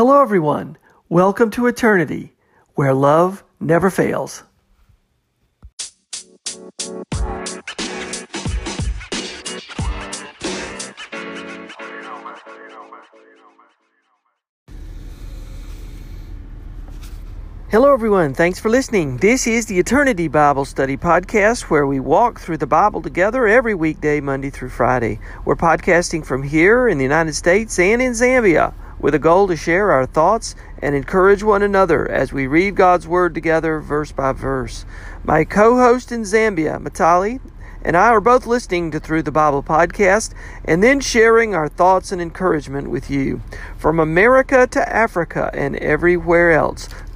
Hello, everyone. Welcome to Eternity, where love never fails. Hello, everyone. Thanks for listening. This is the Eternity Bible Study Podcast, where we walk through the Bible together every weekday, Monday through Friday. We're podcasting from here in the United States and in Zambia with a goal to share our thoughts and encourage one another as we read God's Word together, verse by verse. My co host in Zambia, Matali, and I are both listening to Through the Bible podcast and then sharing our thoughts and encouragement with you. From America to Africa and everywhere else,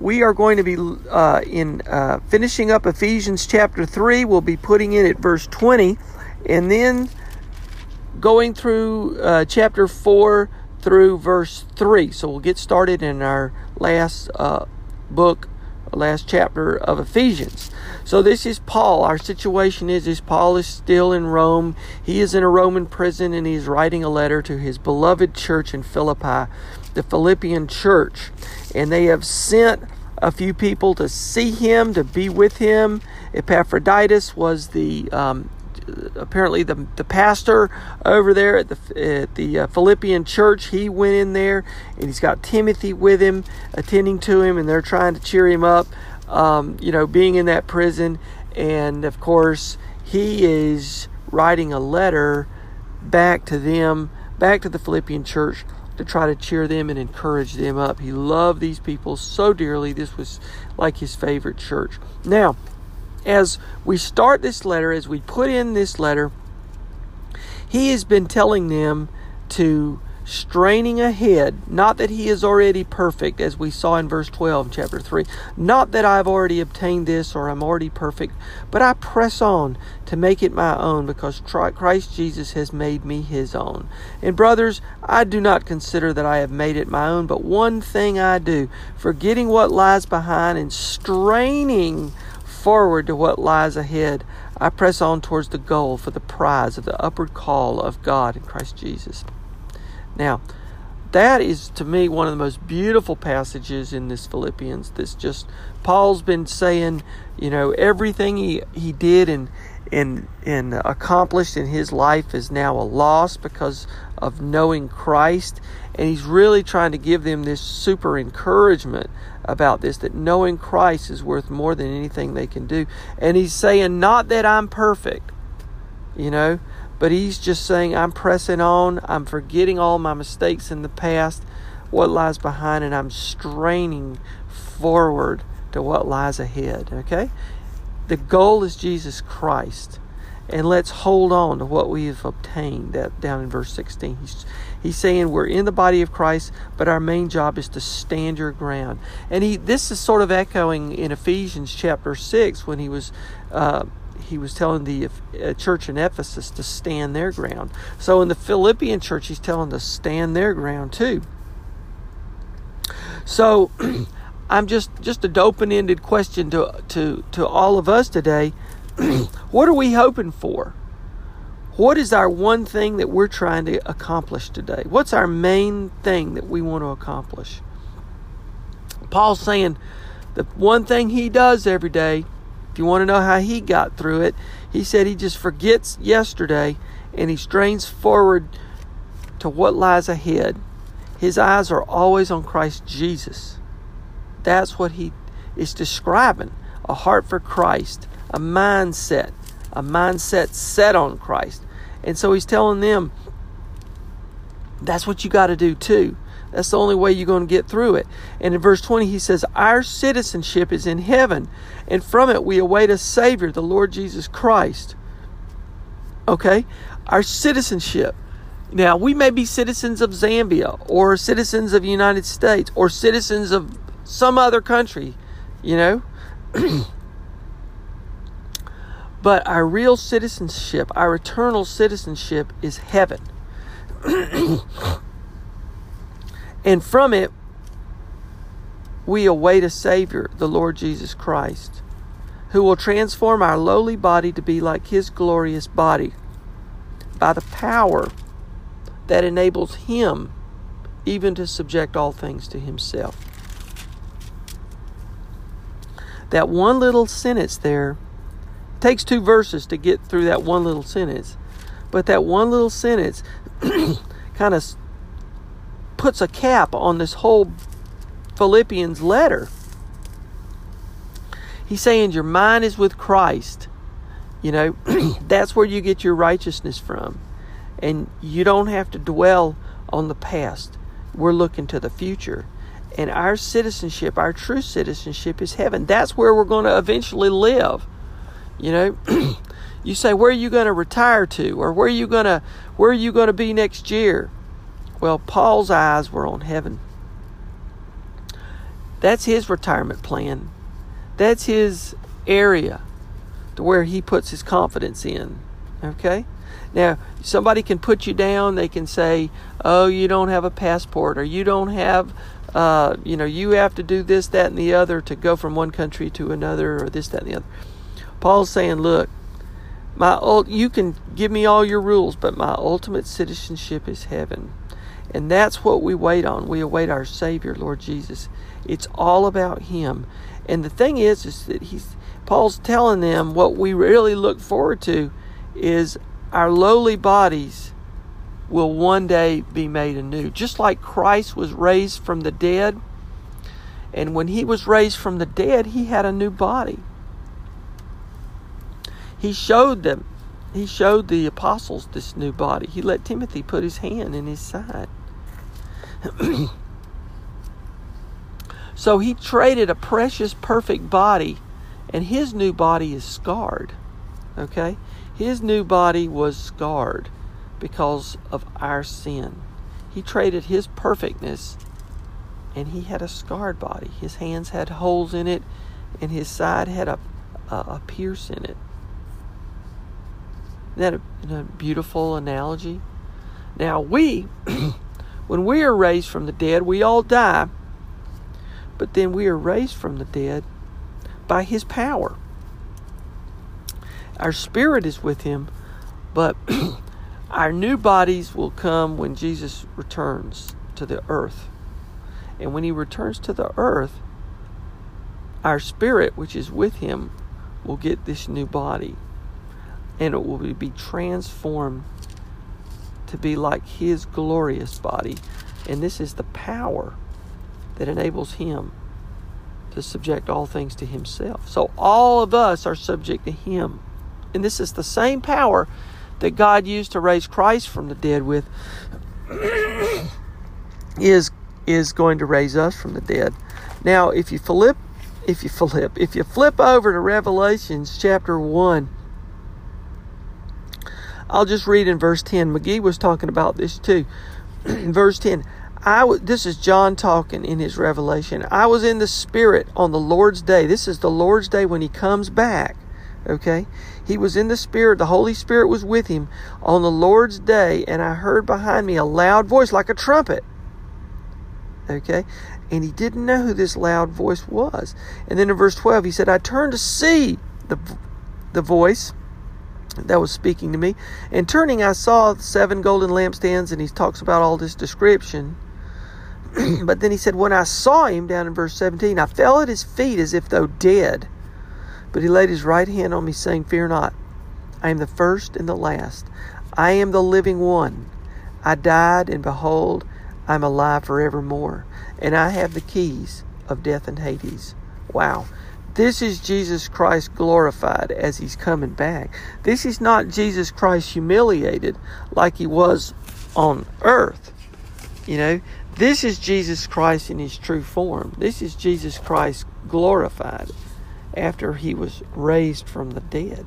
we are going to be uh, in uh, finishing up Ephesians chapter 3. We'll be putting in at verse 20 and then going through uh, chapter 4 through verse 3. So we'll get started in our last uh, book, last chapter of Ephesians. So this is Paul. Our situation is is Paul is still in Rome. He is in a Roman prison and he's writing a letter to his beloved church in Philippi, the Philippian church and they have sent a few people to see him, to be with him. Epaphroditus was the um, apparently the the pastor over there at the at the uh, Philippian church. He went in there, and he's got Timothy with him, attending to him, and they're trying to cheer him up. Um, you know, being in that prison, and of course, he is writing a letter back to them, back to the Philippian church to try to cheer them and encourage them up. He loved these people so dearly. This was like his favorite church. Now, as we start this letter, as we put in this letter, he has been telling them to straining ahead, not that he is already perfect, as we saw in verse 12, chapter 3. Not that I've already obtained this or I'm already perfect, but I press on to make it my own because Christ Jesus has made me his own. And brothers, I do not consider that I have made it my own, but one thing I do, forgetting what lies behind and straining forward to what lies ahead. I press on towards the goal for the prize of the upward call of God in Christ Jesus. Now, that is to me one of the most beautiful passages in this Philippians. This just Paul's been saying, you know, everything he, he did and and and accomplished in his life is now a loss because of knowing Christ, and he's really trying to give them this super encouragement about this that knowing Christ is worth more than anything they can do. And he's saying not that I'm perfect, you know, but he's just saying, I'm pressing on. I'm forgetting all my mistakes in the past, what lies behind, and I'm straining forward to what lies ahead. Okay? The goal is Jesus Christ. And let's hold on to what we have obtained. That down in verse 16. He's, he's saying we're in the body of Christ, but our main job is to stand your ground. And he this is sort of echoing in Ephesians chapter 6 when he was uh, he was telling the uh, church in Ephesus to stand their ground. So in the Philippian church, he's telling them to stand their ground too. So I'm just just an open-ended question to to to all of us today. what are we hoping for? What is our one thing that we're trying to accomplish today? What's our main thing that we want to accomplish? Paul's saying the one thing he does every day if you want to know how he got through it, he said he just forgets yesterday and he strains forward to what lies ahead. His eyes are always on Christ Jesus. That's what he is describing a heart for Christ, a mindset, a mindset set on Christ. And so he's telling them that's what you got to do too. That's the only way you're going to get through it. And in verse 20, he says, Our citizenship is in heaven, and from it we await a Savior, the Lord Jesus Christ. Okay? Our citizenship. Now, we may be citizens of Zambia, or citizens of the United States, or citizens of some other country, you know. but our real citizenship, our eternal citizenship, is heaven. and from it, we await a Savior, the Lord Jesus Christ, who will transform our lowly body to be like His glorious body by the power that enables Him even to subject all things to Himself. That one little sentence there takes two verses to get through that one little sentence, but that one little sentence kind of puts a cap on this whole Philippians letter. He's saying your mind is with Christ. You know, that's where you get your righteousness from. And you don't have to dwell on the past. We're looking to the future. And our citizenship, our true citizenship is heaven. That's where we're going to eventually live. You know, you say where are you going to retire to or where are you going to where are you going to be next year? Well, Paul's eyes were on heaven. That's his retirement plan. That's his area to where he puts his confidence in. Okay? Now, somebody can put you down. They can say, oh, you don't have a passport, or you don't have, uh, you know, you have to do this, that, and the other to go from one country to another, or this, that, and the other. Paul's saying, look, my you can give me all your rules, but my ultimate citizenship is heaven. And that's what we wait on. We await our Savior, Lord Jesus. It's all about Him. And the thing is, is that He's Paul's telling them what we really look forward to is our lowly bodies will one day be made anew. Just like Christ was raised from the dead, and when he was raised from the dead, he had a new body. He showed them, he showed the apostles this new body. He let Timothy put his hand in his side. so he traded a precious, perfect body, and his new body is scarred. Okay? His new body was scarred because of our sin. He traded his perfectness and he had a scarred body. His hands had holes in it and his side had a, a, a pierce in it. Isn't that a, a beautiful analogy? Now, we, when we are raised from the dead, we all die, but then we are raised from the dead by his power. Our spirit is with him, but our new bodies will come when Jesus returns to the earth. And when he returns to the earth, our spirit, which is with him, will get this new body. And it will be transformed to be like his glorious body. And this is the power that enables him to subject all things to himself. So all of us are subject to him and this is the same power that God used to raise Christ from the dead with, is is going to raise us from the dead. Now, if you flip, if you flip, if you flip over to Revelations chapter one, I'll just read in verse ten. McGee was talking about this too. verse ten. I w- this is John talking in his revelation. I was in the Spirit on the Lord's day. This is the Lord's day when He comes back. Okay? He was in the Spirit, the Holy Spirit was with him on the Lord's day, and I heard behind me a loud voice like a trumpet. Okay? And he didn't know who this loud voice was. And then in verse 12, he said, I turned to see the, the voice that was speaking to me. And turning, I saw seven golden lampstands, and he talks about all this description. but then he said, When I saw him down in verse 17, I fell at his feet as if though dead. But he laid his right hand on me, saying, Fear not. I am the first and the last. I am the living one. I died, and behold, I am alive forevermore. And I have the keys of death and Hades. Wow. This is Jesus Christ glorified as he's coming back. This is not Jesus Christ humiliated like he was on earth. You know, this is Jesus Christ in his true form. This is Jesus Christ glorified after he was raised from the dead.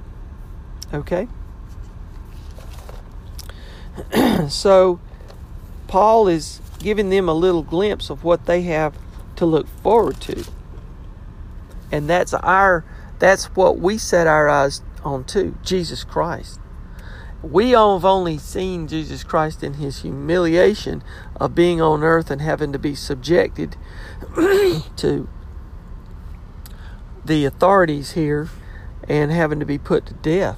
Okay? so, Paul is giving them a little glimpse of what they have to look forward to. And that's our that's what we set our eyes on too, Jesus Christ. We have only seen Jesus Christ in his humiliation of being on earth and having to be subjected to the authorities here and having to be put to death.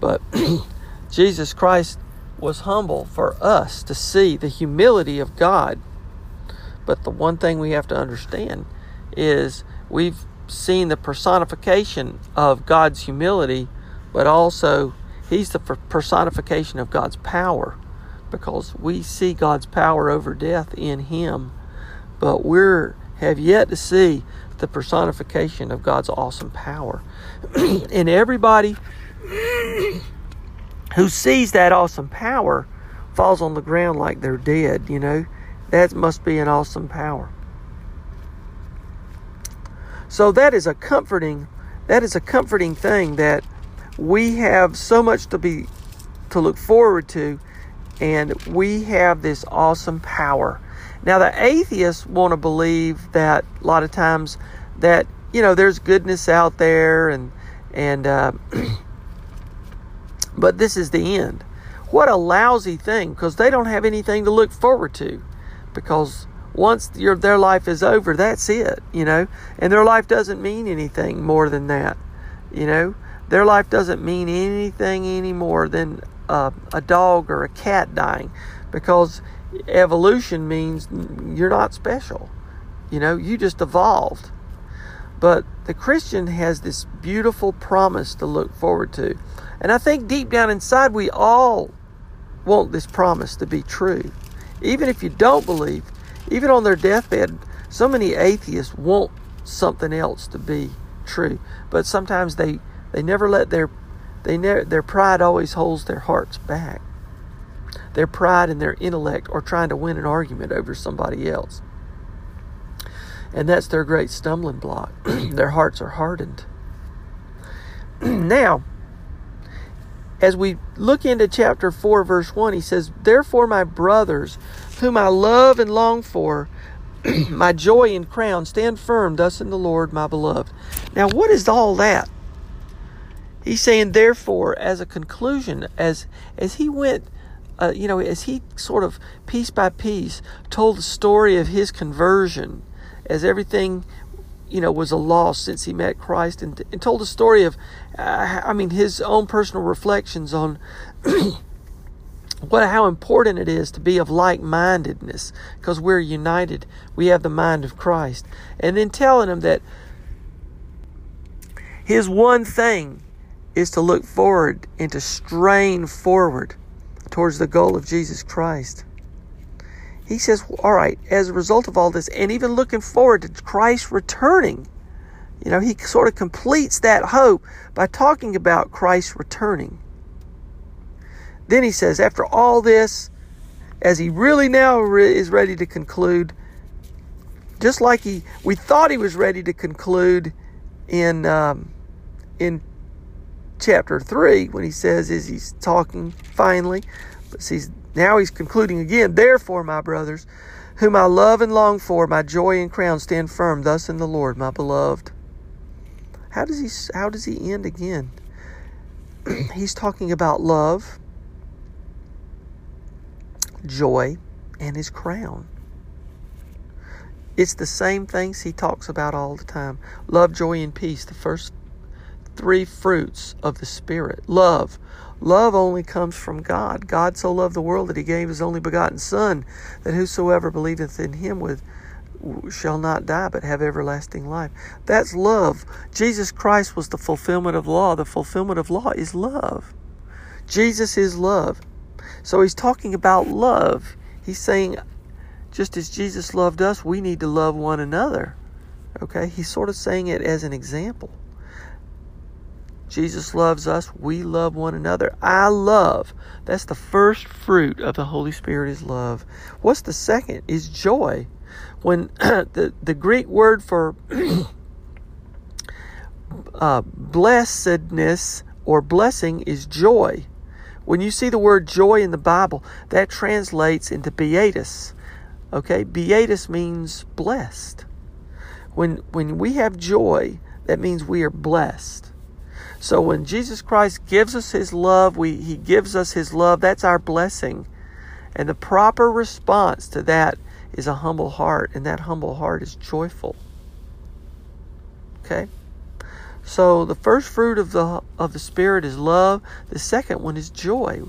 But Jesus Christ was humble for us to see the humility of God. But the one thing we have to understand is we've seen the personification of God's humility, but also He's the personification of God's power because we see God's power over death in Him, but we have yet to see the personification of God's awesome power. and everybody who sees that awesome power falls on the ground like they're dead, you know. That must be an awesome power. So that is a comforting that is a comforting thing that we have so much to be to look forward to and we have this awesome power. Now the atheists want to believe that a lot of times that you know there's goodness out there and and uh, but this is the end. What a lousy thing because they don't have anything to look forward to because once your their life is over, that's it, you know. And their life doesn't mean anything more than that, you know. Their life doesn't mean anything any more than uh, a dog or a cat dying, because evolution means you're not special, you know. You just evolved. But the Christian has this beautiful promise to look forward to. And I think deep down inside, we all want this promise to be true. Even if you don't believe, even on their deathbed, so many atheists want something else to be true. But sometimes they, they never let their they their pride always holds their hearts back. Their pride and their intellect are trying to win an argument over somebody else. And that's their great stumbling block. their hearts are hardened. now, as we look into chapter 4, verse 1, he says, Therefore, my brothers, whom I love and long for, my joy and crown, stand firm thus in the Lord, my beloved. Now, what is all that? He's saying, therefore, as a conclusion, as as he went, uh, you know, as he sort of piece by piece told the story of his conversion, as everything you know, was a loss since he met Christ and, and told a story of, uh, I mean, his own personal reflections on what how important it is to be of like-mindedness because we're united. We have the mind of Christ. And then telling him that his one thing is to look forward and to strain forward towards the goal of Jesus Christ he says, all right, as a result of all this, and even looking forward to Christ returning, you know, he sort of completes that hope by talking about Christ returning. Then he says, after all this, as he really now is ready to conclude, just like he we thought he was ready to conclude in um, in chapter three when he says, "Is he's talking finally?" But see, now he's concluding again, Therefore, my brothers, whom I love and long for, my joy and crown, stand firm thus in the Lord, my beloved. How does he how does he end again? he's talking about love, joy, and his crown. It's the same things he talks about all the time. Love, joy, and peace, the first three fruits of the Spirit. Love, Love only comes from God. God so loved the world that he gave his only begotten Son, that whosoever believeth in him with shall not die but have everlasting life. That's love. Jesus Christ was the fulfillment of law. The fulfillment of law is love. Jesus is love. So he's talking about love. He's saying, just as Jesus loved us, we need to love one another. Okay? He's sort of saying it as an example. Jesus loves us. We love one another. I love. That's the first fruit of the Holy Spirit is love. What's the second? Is joy. When the, the Greek word for uh, blessedness or blessing is joy. When you see the word joy in the Bible, that translates into beatus. Okay, beatus means blessed. When when we have joy, that means we are blessed. So when Jesus Christ gives us his love, we he gives us his love, that's our blessing. And the proper response to that is a humble heart, and that humble heart is joyful. Okay? So the first fruit of the of the spirit is love, the second one is joy.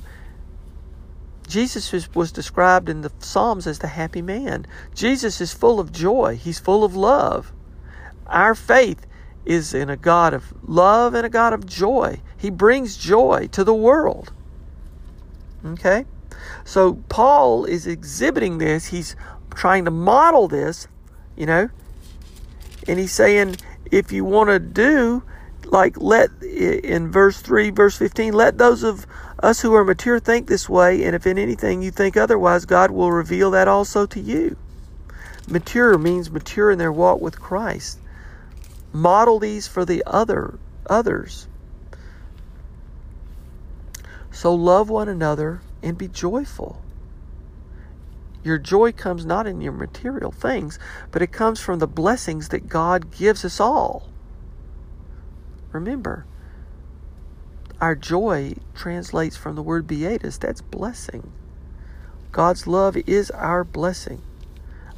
Jesus was described in the Psalms as the happy man. Jesus is full of joy. He's full of love. Our faith is in a God of love and a God of joy. He brings joy to the world. Okay? So Paul is exhibiting this. He's trying to model this, you know, and he's saying, if you want to do, like, let, in verse 3, verse 15, let those of us who are mature think this way, and if in anything you think otherwise, God will reveal that also to you. Mature means mature in their walk with Christ. Model these for the other others. So love one another and be joyful. Your joy comes not in your material things, but it comes from the blessings that God gives us all. Remember, our joy translates from the word beatus, that's blessing. God's love is our blessing.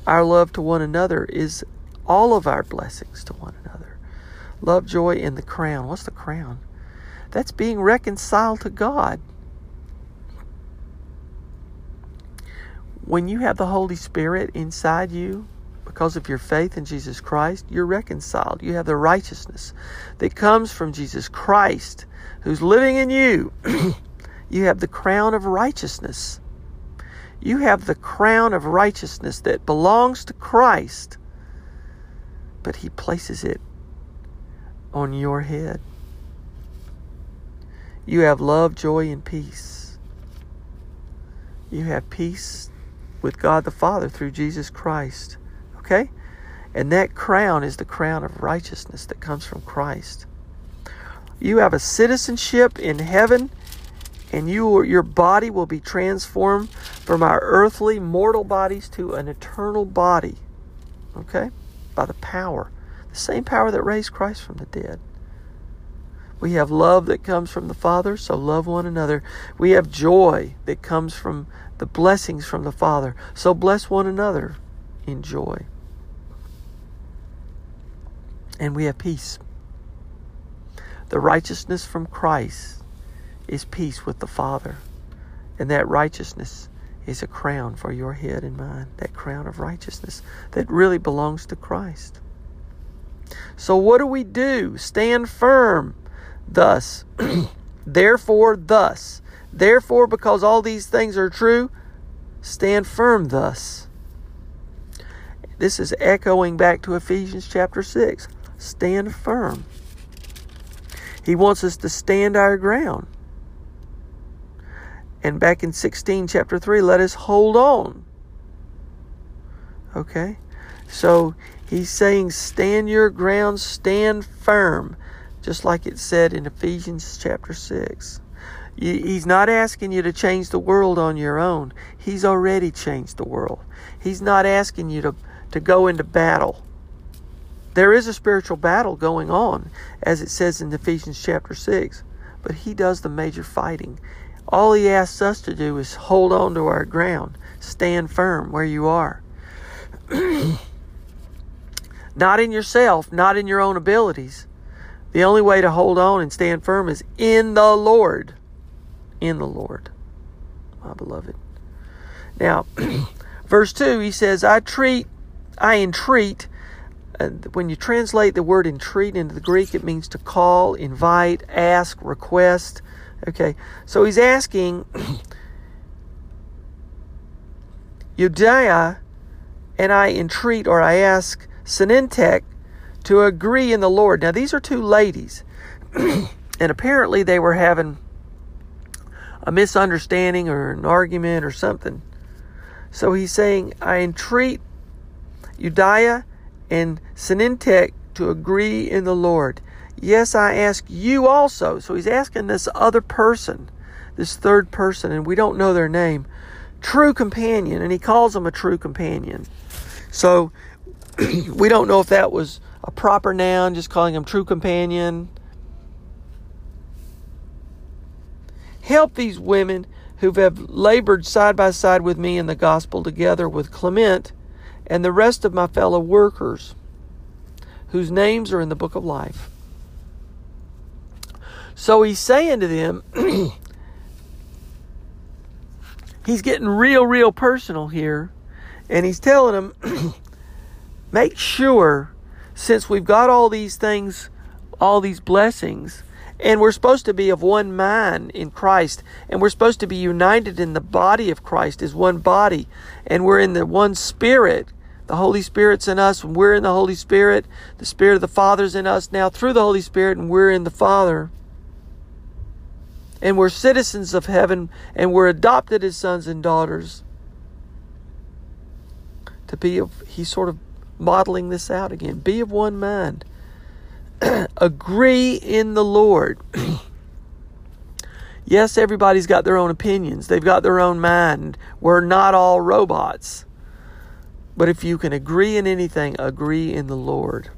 Our love to one another is all of our blessings to one another. Love, joy, and the crown. What's the crown? That's being reconciled to God. When you have the Holy Spirit inside you, because of your faith in Jesus Christ, you're reconciled. You have the righteousness that comes from Jesus Christ who's living in you. you have the crown of righteousness. You have the crown of righteousness that belongs to Christ, but He places it on your head. You have love, joy, and peace. You have peace with God the Father through Jesus Christ. Okay? And that crown is the crown of righteousness that comes from Christ. You have a citizenship in heaven, and you, your body will be transformed from our earthly, mortal bodies to an eternal body. Okay? By the power the same power that raised Christ from the dead. We have love that comes from the Father, so love one another. We have joy that comes from the blessings from the Father, so bless one another in joy. And we have peace. The righteousness from Christ is peace with the Father. And that righteousness is a crown for your head and mine, that crown of righteousness that really belongs to Christ. So what do we do? Stand firm. Thus, therefore, thus. Therefore, because all these things are true, stand firm thus. This is echoing back to Ephesians chapter 6. Stand firm. He wants us to stand our ground. And back in 16, chapter 3, let us hold on. Okay? So He's saying, stand your ground, stand firm, just like it said in Ephesians chapter 6. He's not asking you to change the world on your own. He's already changed the world. He's not asking you to, to go into battle. There is a spiritual battle going on, as it says in Ephesians chapter 6, but He does the major fighting. All He asks us to do is hold on to our ground, stand firm where you are. Not in yourself, not in your own abilities. The only way to hold on and stand firm is in the Lord. In the Lord, my beloved. Now, verse 2, he says, I treat, I entreat. When you translate the word entreat into the Greek, it means to call, invite, ask, request. Okay, so he's asking Euodia, and I entreat or I ask Syntyche to agree in the Lord. Now, these are two ladies, and apparently they were having a misunderstanding or an argument or something. So he's saying, I entreat Euodia and Syntyche to agree in the Lord. Yes, I ask you also. So he's asking this other person, this third person, and we don't know their name, true companion, and he calls them a true companion. So we don't know if that was a proper noun, just calling him true companion. Help these women who have labored side by side with me in the gospel together with Clement and the rest of my fellow workers whose names are in the book of life. So he's saying to them, he's getting real, real personal here. And he's telling them, make sure, since we've got all these things, all these blessings, and we're supposed to be of one mind in Christ, and we're supposed to be united in the body of Christ as one body, and we're in the one spirit. The Holy Spirit's in us, and we're in the Holy Spirit. The Spirit of the Father's in us now through the Holy Spirit, and we're in the Father. And we're citizens of heaven and we're adopted as sons and daughters. To be of he's sort of modeling this out again. Be of one mind agree in the lord. Yes everybody's got their own opinions. They've got their own mind. We're not all robots. But if you can agree in anything agree in the lord.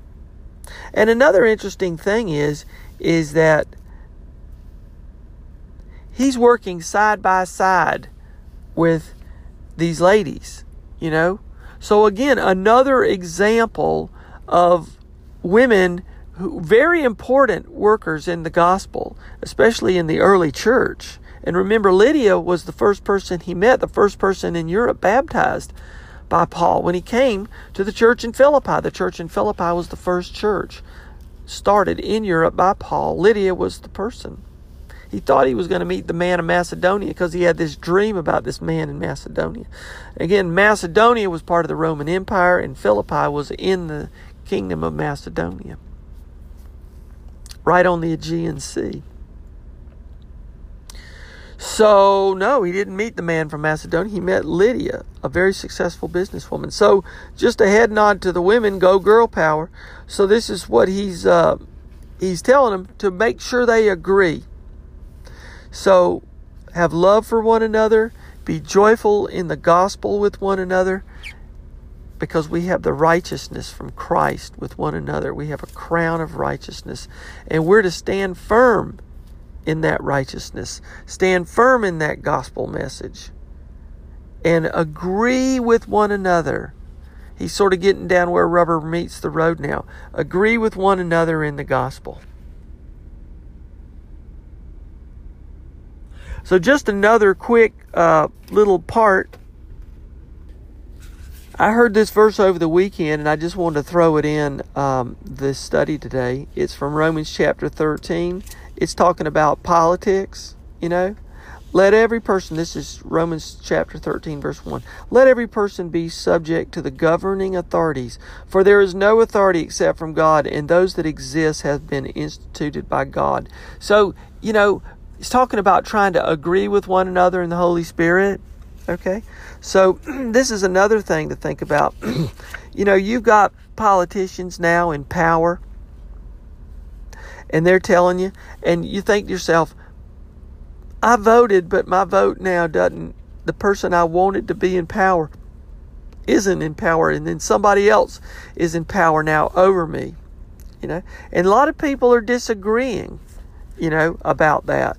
And another interesting thing is is that he's working side by side with these ladies, you know? So again, another example of women who very important workers in the gospel, especially in the early church. And remember Lydia was the first person he met, the first person in Europe baptized by Paul when he came to the church in Philippi. The church in Philippi was the first church started in Europe by Paul. Lydia was the person. He thought he was going to meet the man of Macedonia because he had this dream about this man in Macedonia. Again, Macedonia was part of the Roman Empire, and Philippi was in the kingdom of Macedonia, right on the Aegean Sea. So, no, he didn't meet the man from Macedonia. He met Lydia, a very successful businesswoman. So, just a head nod to the women, go girl power. So, this is what he's uh, he's telling them to make sure they agree. So have love for one another, be joyful in the gospel with one another, because we have the righteousness from Christ with one another. We have a crown of righteousness, and we're to stand firm in that righteousness, stand firm in that gospel message, and agree with one another. He's sort of getting down where rubber meets the road now. Agree with one another in the gospel. So, just another quick uh, little part. I heard this verse over the weekend and I just wanted to throw it in um, this study today. It's from Romans chapter 13. It's talking about politics, you know. Let every person, this is Romans chapter 13, verse 1. Let every person be subject to the governing authorities, for there is no authority except from God, and those that exist have been instituted by God. So, you know, He's talking about trying to agree with one another in the Holy Spirit. Okay? So, this is another thing to think about. you know, you've got politicians now in power, and they're telling you, and you think to yourself, I voted, but my vote now doesn't, the person I wanted to be in power isn't in power, and then somebody else is in power now over me. You know, and a lot of people are disagreeing, you know, about that.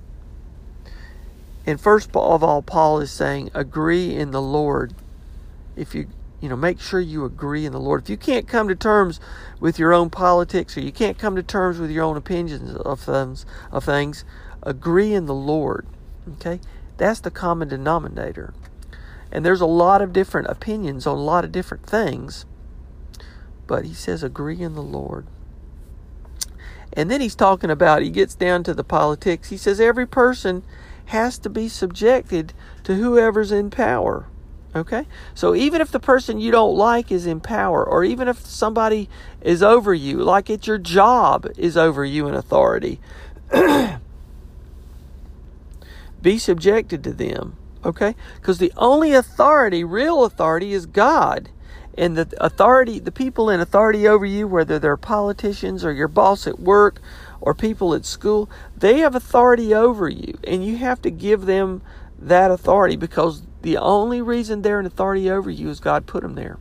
And first of all, Paul is saying, agree in the Lord. If you, you know, make sure you agree in the Lord. If you can't come to terms with your own politics or you can't come to terms with your own opinions of things, of things, agree in the Lord. Okay? That's the common denominator. And there's a lot of different opinions on a lot of different things. But he says, agree in the Lord. And then he's talking about, he gets down to the politics. He says, every person has to be subjected to whoever's in power. Okay? So even if the person you don't like is in power, or even if somebody is over you, like it's your job is over you in authority, be subjected to them. Okay? Because the only authority, real authority, is God. And the authority, the people in authority over you, whether they're politicians or your boss at work or people at school, they have authority over you, and you have to give them that authority because the only reason they're an authority over you is God put them there.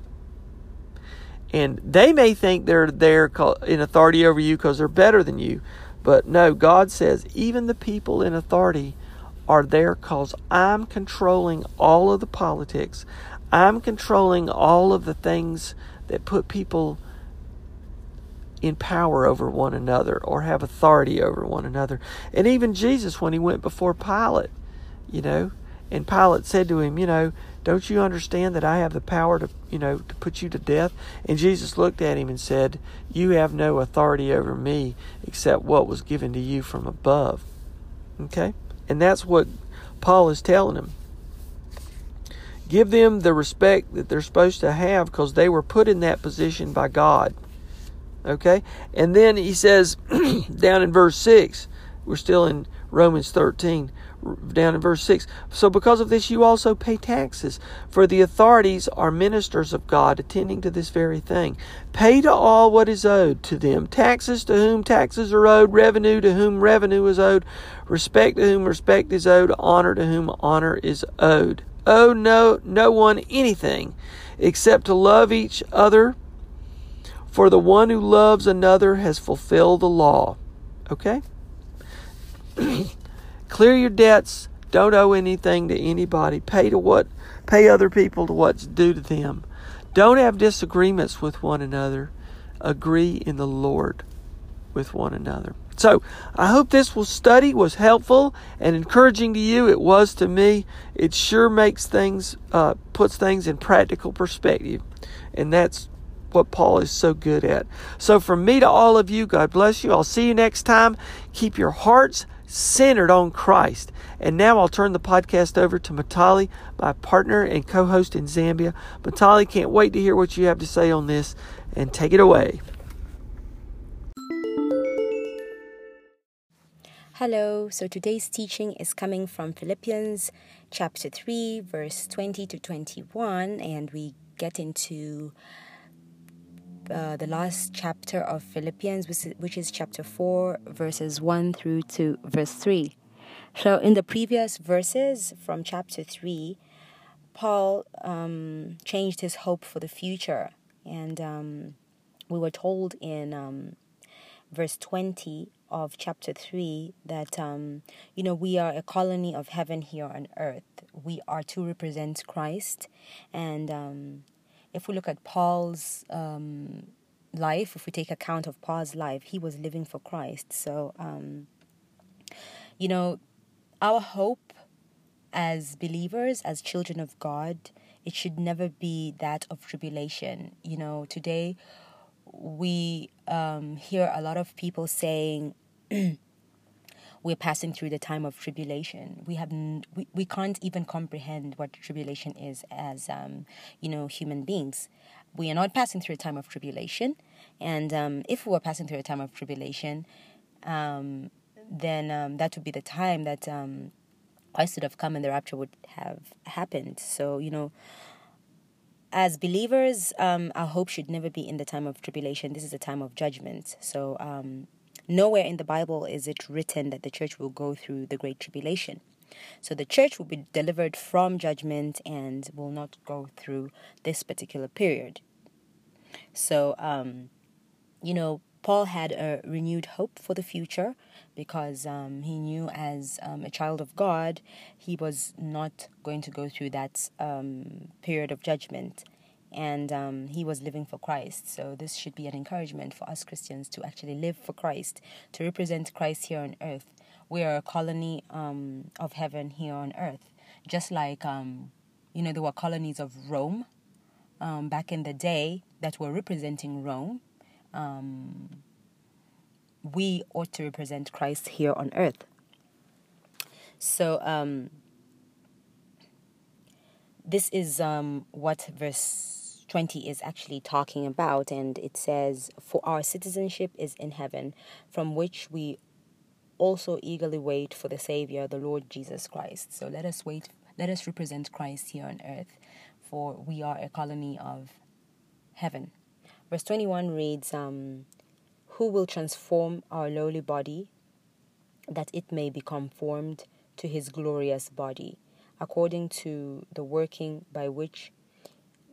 And they may think they're there in authority over you because they're better than you. But no, God says even the people in authority are there because I'm controlling all of the politics. I'm controlling all of the things that put people in power over one another or have authority over one another. And even Jesus, when he went before Pilate, you know, and Pilate said to him, you know, don't you understand that I have the power to, you know, to put you to death? And Jesus looked at him and said, You have no authority over me except what was given to you from above. Okay? And that's what Paul is telling him. Give them the respect that they're supposed to have because they were put in that position by God. Okay? And then he says down in verse 6, we're still in Romans 13, down in verse 6. So because of this, you also pay taxes, for the authorities are ministers of God, attending to this very thing. Pay to all what is owed to them taxes to whom taxes are owed, revenue to whom revenue is owed, respect to whom respect is owed, honor to whom honor is owed. Owe no, no one anything except to love each other for the one who loves another has fulfilled the law. Okay? Clear your debts. Don't owe anything to anybody. Pay to what pay other people to what's due to them. Don't have disagreements with one another. Agree in the Lord with one another. So, I hope this will study was helpful and encouraging to you. It was to me. It sure makes things, uh, puts things in practical perspective, and that's what Paul is so good at. So, from me to all of you, God bless you. I'll see you next time. Keep your hearts centered on Christ. And now I'll turn the podcast over to Matali, my partner and co host in Zambia. Matali, can't wait to hear what you have to say on this, and take it away. Hello, so today's teaching is coming from Philippians chapter 3, verse 20 to 21, and we get into uh, the last chapter of Philippians, which is chapter 4, verses 1 through to verse 3. So, in the previous verses from chapter 3, Paul um, changed his hope for the future. And um, we were told in um, verse 20 of chapter 3 that, um, you know, we are a colony of heaven here on earth. We are to represent Christ. And um, if we look at Paul's um, life, if we take account of Paul's life, he was living for Christ. So, um, you know, our hope as believers, as children of God, it should never be that of tribulation. You know, today we um, hear a lot of people saying, we're passing through the time of tribulation. We have n- we, we can't even comprehend what tribulation is as um, you know human beings. We are not passing through a time of tribulation, and um, if we were passing through a time of tribulation, um, then um, that would be the time that um, Christ would have come and the rapture would have happened. So you know as believers, um, our hope should never be in the time of tribulation. This is a time of judgment. So, um, Nowhere in the Bible is it written that the church will go through the Great Tribulation. So the church will be delivered from judgment and will not go through this particular period. So, um, you know, Paul had a renewed hope for the future because um, he knew as um, a child of God, he was not going to go through that um, period of judgment and um, he was living for Christ. So, this should be an encouragement for us Christians to actually live for Christ, to represent Christ here on earth. We are a colony um, of heaven here on earth. Just like, um, you know, there were colonies of Rome um, back in the day that were representing Rome. Um, we ought to represent Christ here on earth. So, um, this is what verse 20 is actually talking about, and it says, For our citizenship is in heaven, from which we also eagerly wait for the Savior, the Lord Jesus Christ. So let us wait, let us represent Christ here on earth, for we are a colony of heaven. Verse 21 reads, um, Who will transform our lowly body, that it may be conformed to his glorious body, according to the working by which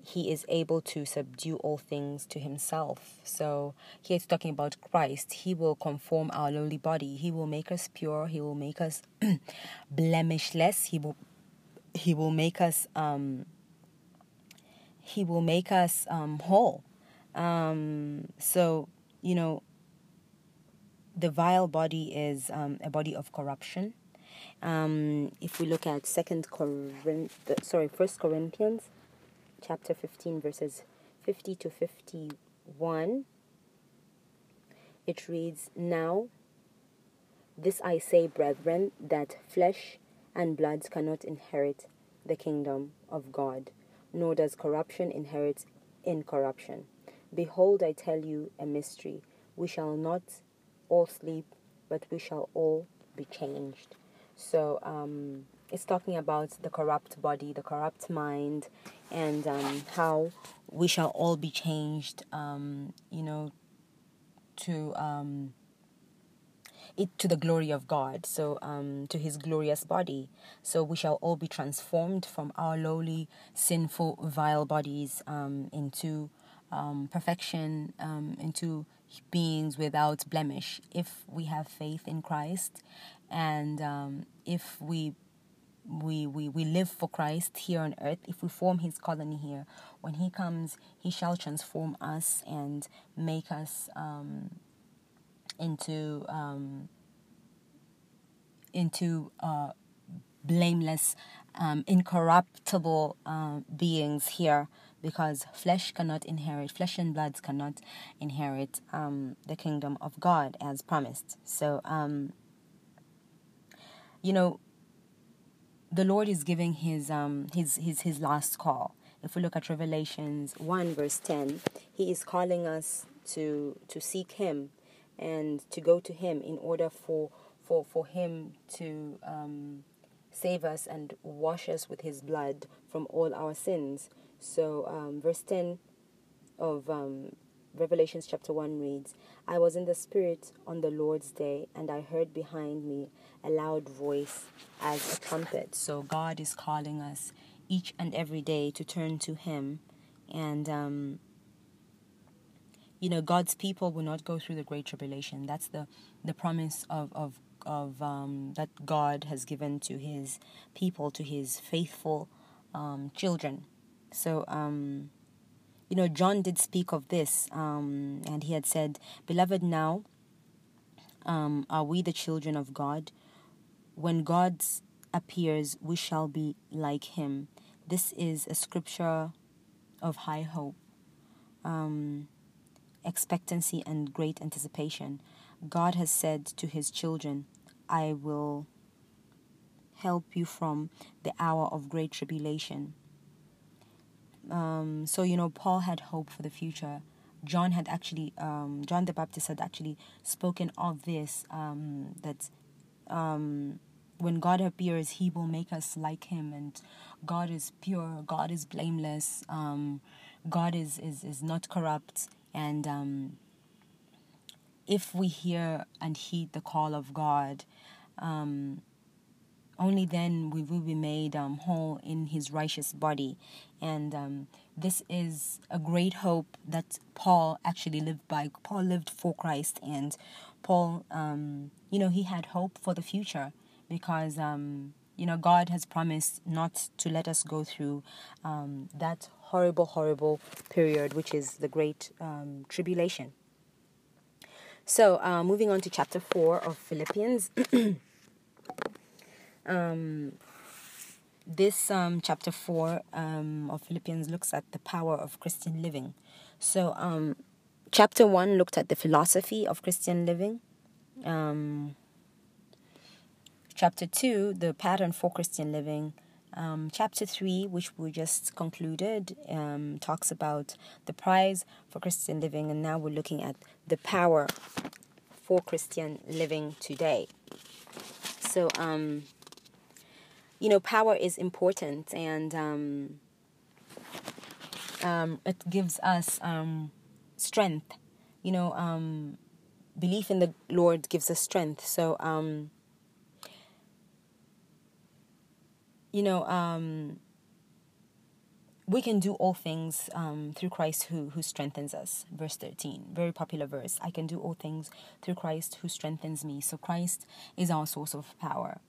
he is able to subdue all things to himself. So here it's talking about Christ. He will conform our lowly body. He will make us pure. He will make us blemishless. He will he will make us um, he will make us um, whole. Um, so you know the vile body is um, a body of corruption. Um, if we look at Second Corinth, sorry, First Corinthians, chapter fifteen, verses fifty to fifty-one, it reads, "Now, this I say, brethren, that flesh and blood cannot inherit the kingdom of God, nor does corruption inherit incorruption. Behold, I tell you a mystery: we shall not all sleep, but we shall all be changed." So um, it's talking about the corrupt body, the corrupt mind, and um, how we shall all be changed, um, you know, to um, it to the glory of God, so um, to His glorious body. So we shall all be transformed from our lowly, sinful, vile bodies um, into um, perfection, into beings without blemish, if we have faith in Christ and um, if we we, we we live for Christ here on earth, if we form his colony here, when he comes, he shall transform us and make us um, into um, into uh, blameless, um, incorruptible uh, beings here, because flesh cannot inherit, flesh and bloods cannot inherit um, the kingdom of God as promised. So um, you know, the Lord is giving his um his his his last call. If we look at Revelations 1 verse 10, he is calling us to to seek him and to go to him in order for for for him to um, save us and wash us with his blood from all our sins. So um, verse 10 of um, Revelations chapter 1 reads, I was in the Spirit on the Lord's day, and I heard behind me a loud voice as a trumpet. So God is calling us each and every day to turn to Him. And, um, you know, God's people will not go through the great tribulation. That's the, the promise of, of, of um, that God has given to His people, to His faithful um, children. So, um, you know, John did speak of this, um, and he had said, Beloved, now um, are we the children of God. When God appears, we shall be like him. This is a scripture of high hope, um, expectancy, and great anticipation. God has said to his children, I will help you from the hour of great tribulation. Um, so you know, Paul had hope for the future. John had actually, um, John the Baptist had actually spoken of this um, that um, when God appears, He will make us like Him, and God is pure, God is blameless, um, God is, is is not corrupt, and um, if we hear and heed the call of God, um, only then we will be made um, whole in his righteous body. And um, this is a great hope that Paul actually lived by. Paul lived for Christ, and Paul, um, you know, he had hope for the future because, um, you know, God has promised not to let us go through um, that horrible, horrible period, which is the great um, tribulation. So, uh, moving on to chapter 4 of Philippians. um, this um, chapter 4 um, of Philippians looks at the power of Christian living. So, um, chapter 1 looked at the philosophy of Christian living. Um, chapter 2, the pattern for Christian living. Um, chapter 3, which we just concluded, um, talks about the prize for Christian living, and now we're looking at the power for Christian living today. So, um, you know, power is important and um, um, it gives us um, strength. You know, belief in the Lord gives us strength. So, um, you know, um, we can do all things um, through Christ who who strengthens us. Verse thirteen, very popular verse. I can do all things through Christ who strengthens me. So Christ is our source of power,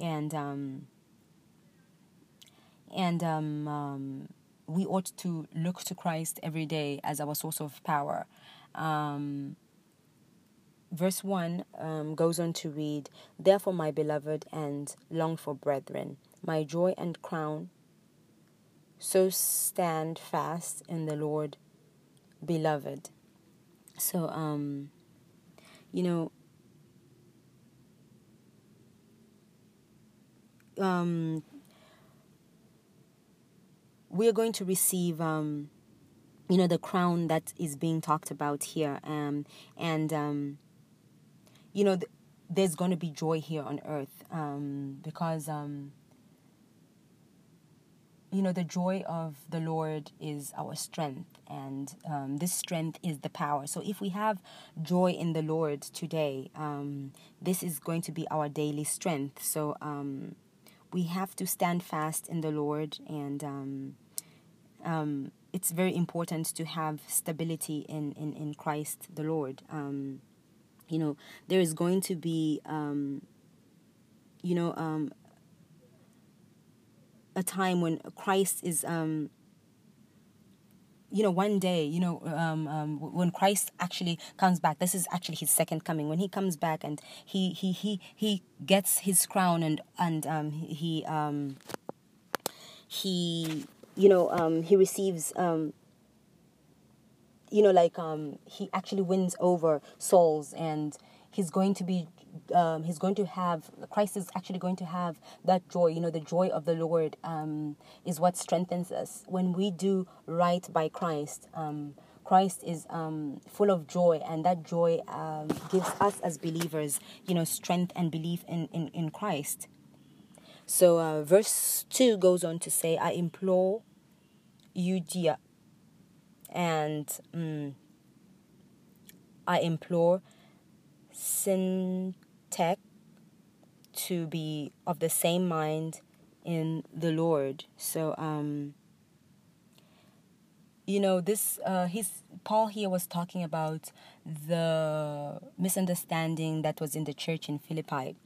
and um, and um, um, we ought to look to Christ every day as our source of power. Um, verse 1 um, goes on to read, Therefore, my beloved and longed for brethren, my joy and crown, so stand fast in the Lord, beloved. So, um, you know, um, we are going to receive, um, you know, the crown that is being talked about here, um, and um, you know, th- there's going to be joy here on earth um, because um, you know, the joy of the Lord is our strength, and um, this strength is the power. So, if we have joy in the Lord today, um, this is going to be our daily strength. So, um, we have to stand fast in the Lord, and um, um, it's very important to have stability in, in, in Christ the Lord. Um, you know, there is going to be, you know, a time when Christ is um you know one day you know um, um, when christ actually comes back. This is actually his second coming. When he comes back and he he he, he gets his crown and and um, he um, he you know um, he receives um, you know like um, he actually wins over souls and he's going to be um, he's going to have Christ is actually going to have that joy. You know, the joy of the Lord um, is what strengthens us when we do right by Christ. Um, Christ is um, full of joy, and that joy um, gives us as believers, you know, strength and belief in in, in Christ. So, uh, verse two goes on to say, "I implore Euodia, and um, I implore." Syntyche to be of the same mind in the Lord. So, um, you know, this uh, he's Paul here was talking about the misunderstanding that was in the church in Philippi.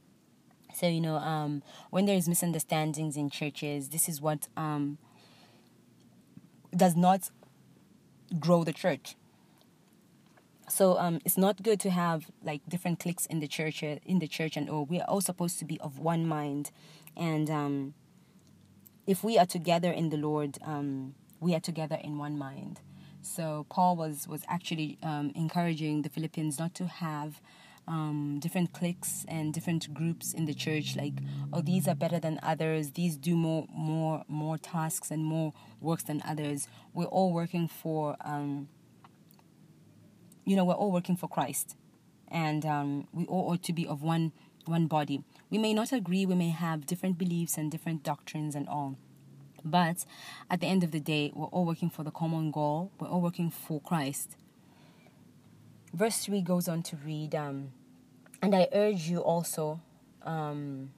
So you know, um, when there is misunderstandings in churches, this is what um, does not grow the church so um, it's not good to have like different cliques in the church uh, in the church and oh we are all supposed to be of one mind. And um, if we are together in the lord um, we are together in one mind. So paul was was actually um, encouraging the philippians not to have um, different cliques and different groups in the church like oh these are better than others. These do more more more tasks and more works than others. We're all working for um, you know, we're all working for Christ, and um, we all ought to be of one one body. We may not agree, we may have different beliefs and different doctrines and all, but at the end of the day, we're all working for the common goal. We're all working for Christ. Verse three goes on to read, um, and I urge you also, um,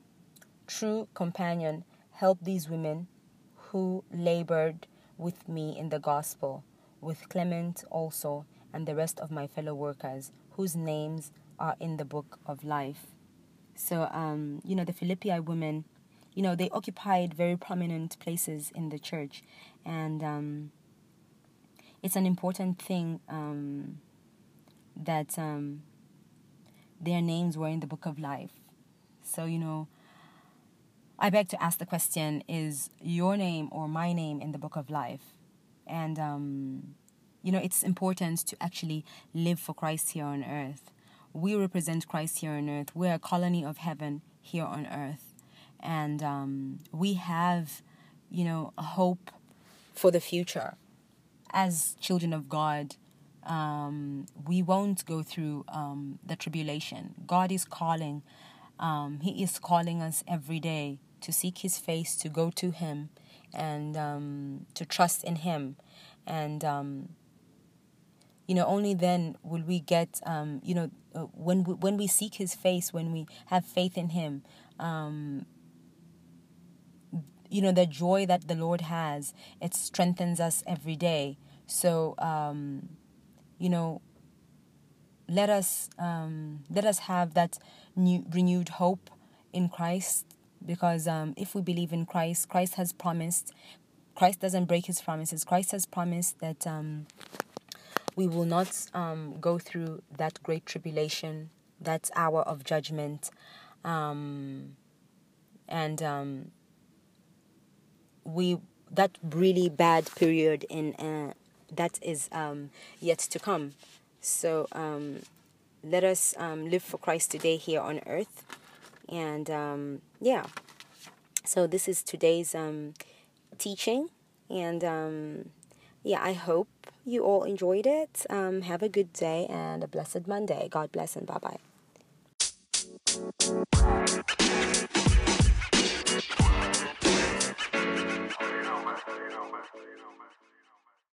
true companion, help these women who labored with me in the gospel, with Clement also and the rest of my fellow workers whose names are in the book of life. So, um, you know, the Philippi women, you know, they occupied very prominent places in the church, and um, it's an important thing um, that um, their names were in the book of life. So, you know, I beg to ask the question is your name or my name in the book of life? And um, you know, it's important to actually live for Christ here on earth. We represent Christ here on earth. We're a colony of heaven here on earth. And um, we have, you know, a hope for the future. As children of God, um, we won't go through um, the tribulation. God is calling. Um, he is calling us every day to seek His face, to go to Him, and um, to trust in Him. And um, you know only then will we get um, you know uh, when we, when we seek his face when we have faith in him um, you know the joy that the Lord has. It strengthens us every day. So um, you know, let us um, let us have that new renewed hope in Christ because um, if we believe in Christ, Christ has promised. Christ doesn't break his promises. Christ has promised that um, we will not um, go through that great tribulation, that hour of judgment, um, and um, we that really bad period in uh, that is um, yet to come. So um, let us um, live for Christ today here on earth. And yeah, so this is today's teaching. And yeah, I hope you all enjoyed it. Um, have a good day and a blessed Monday. God bless and bye bye.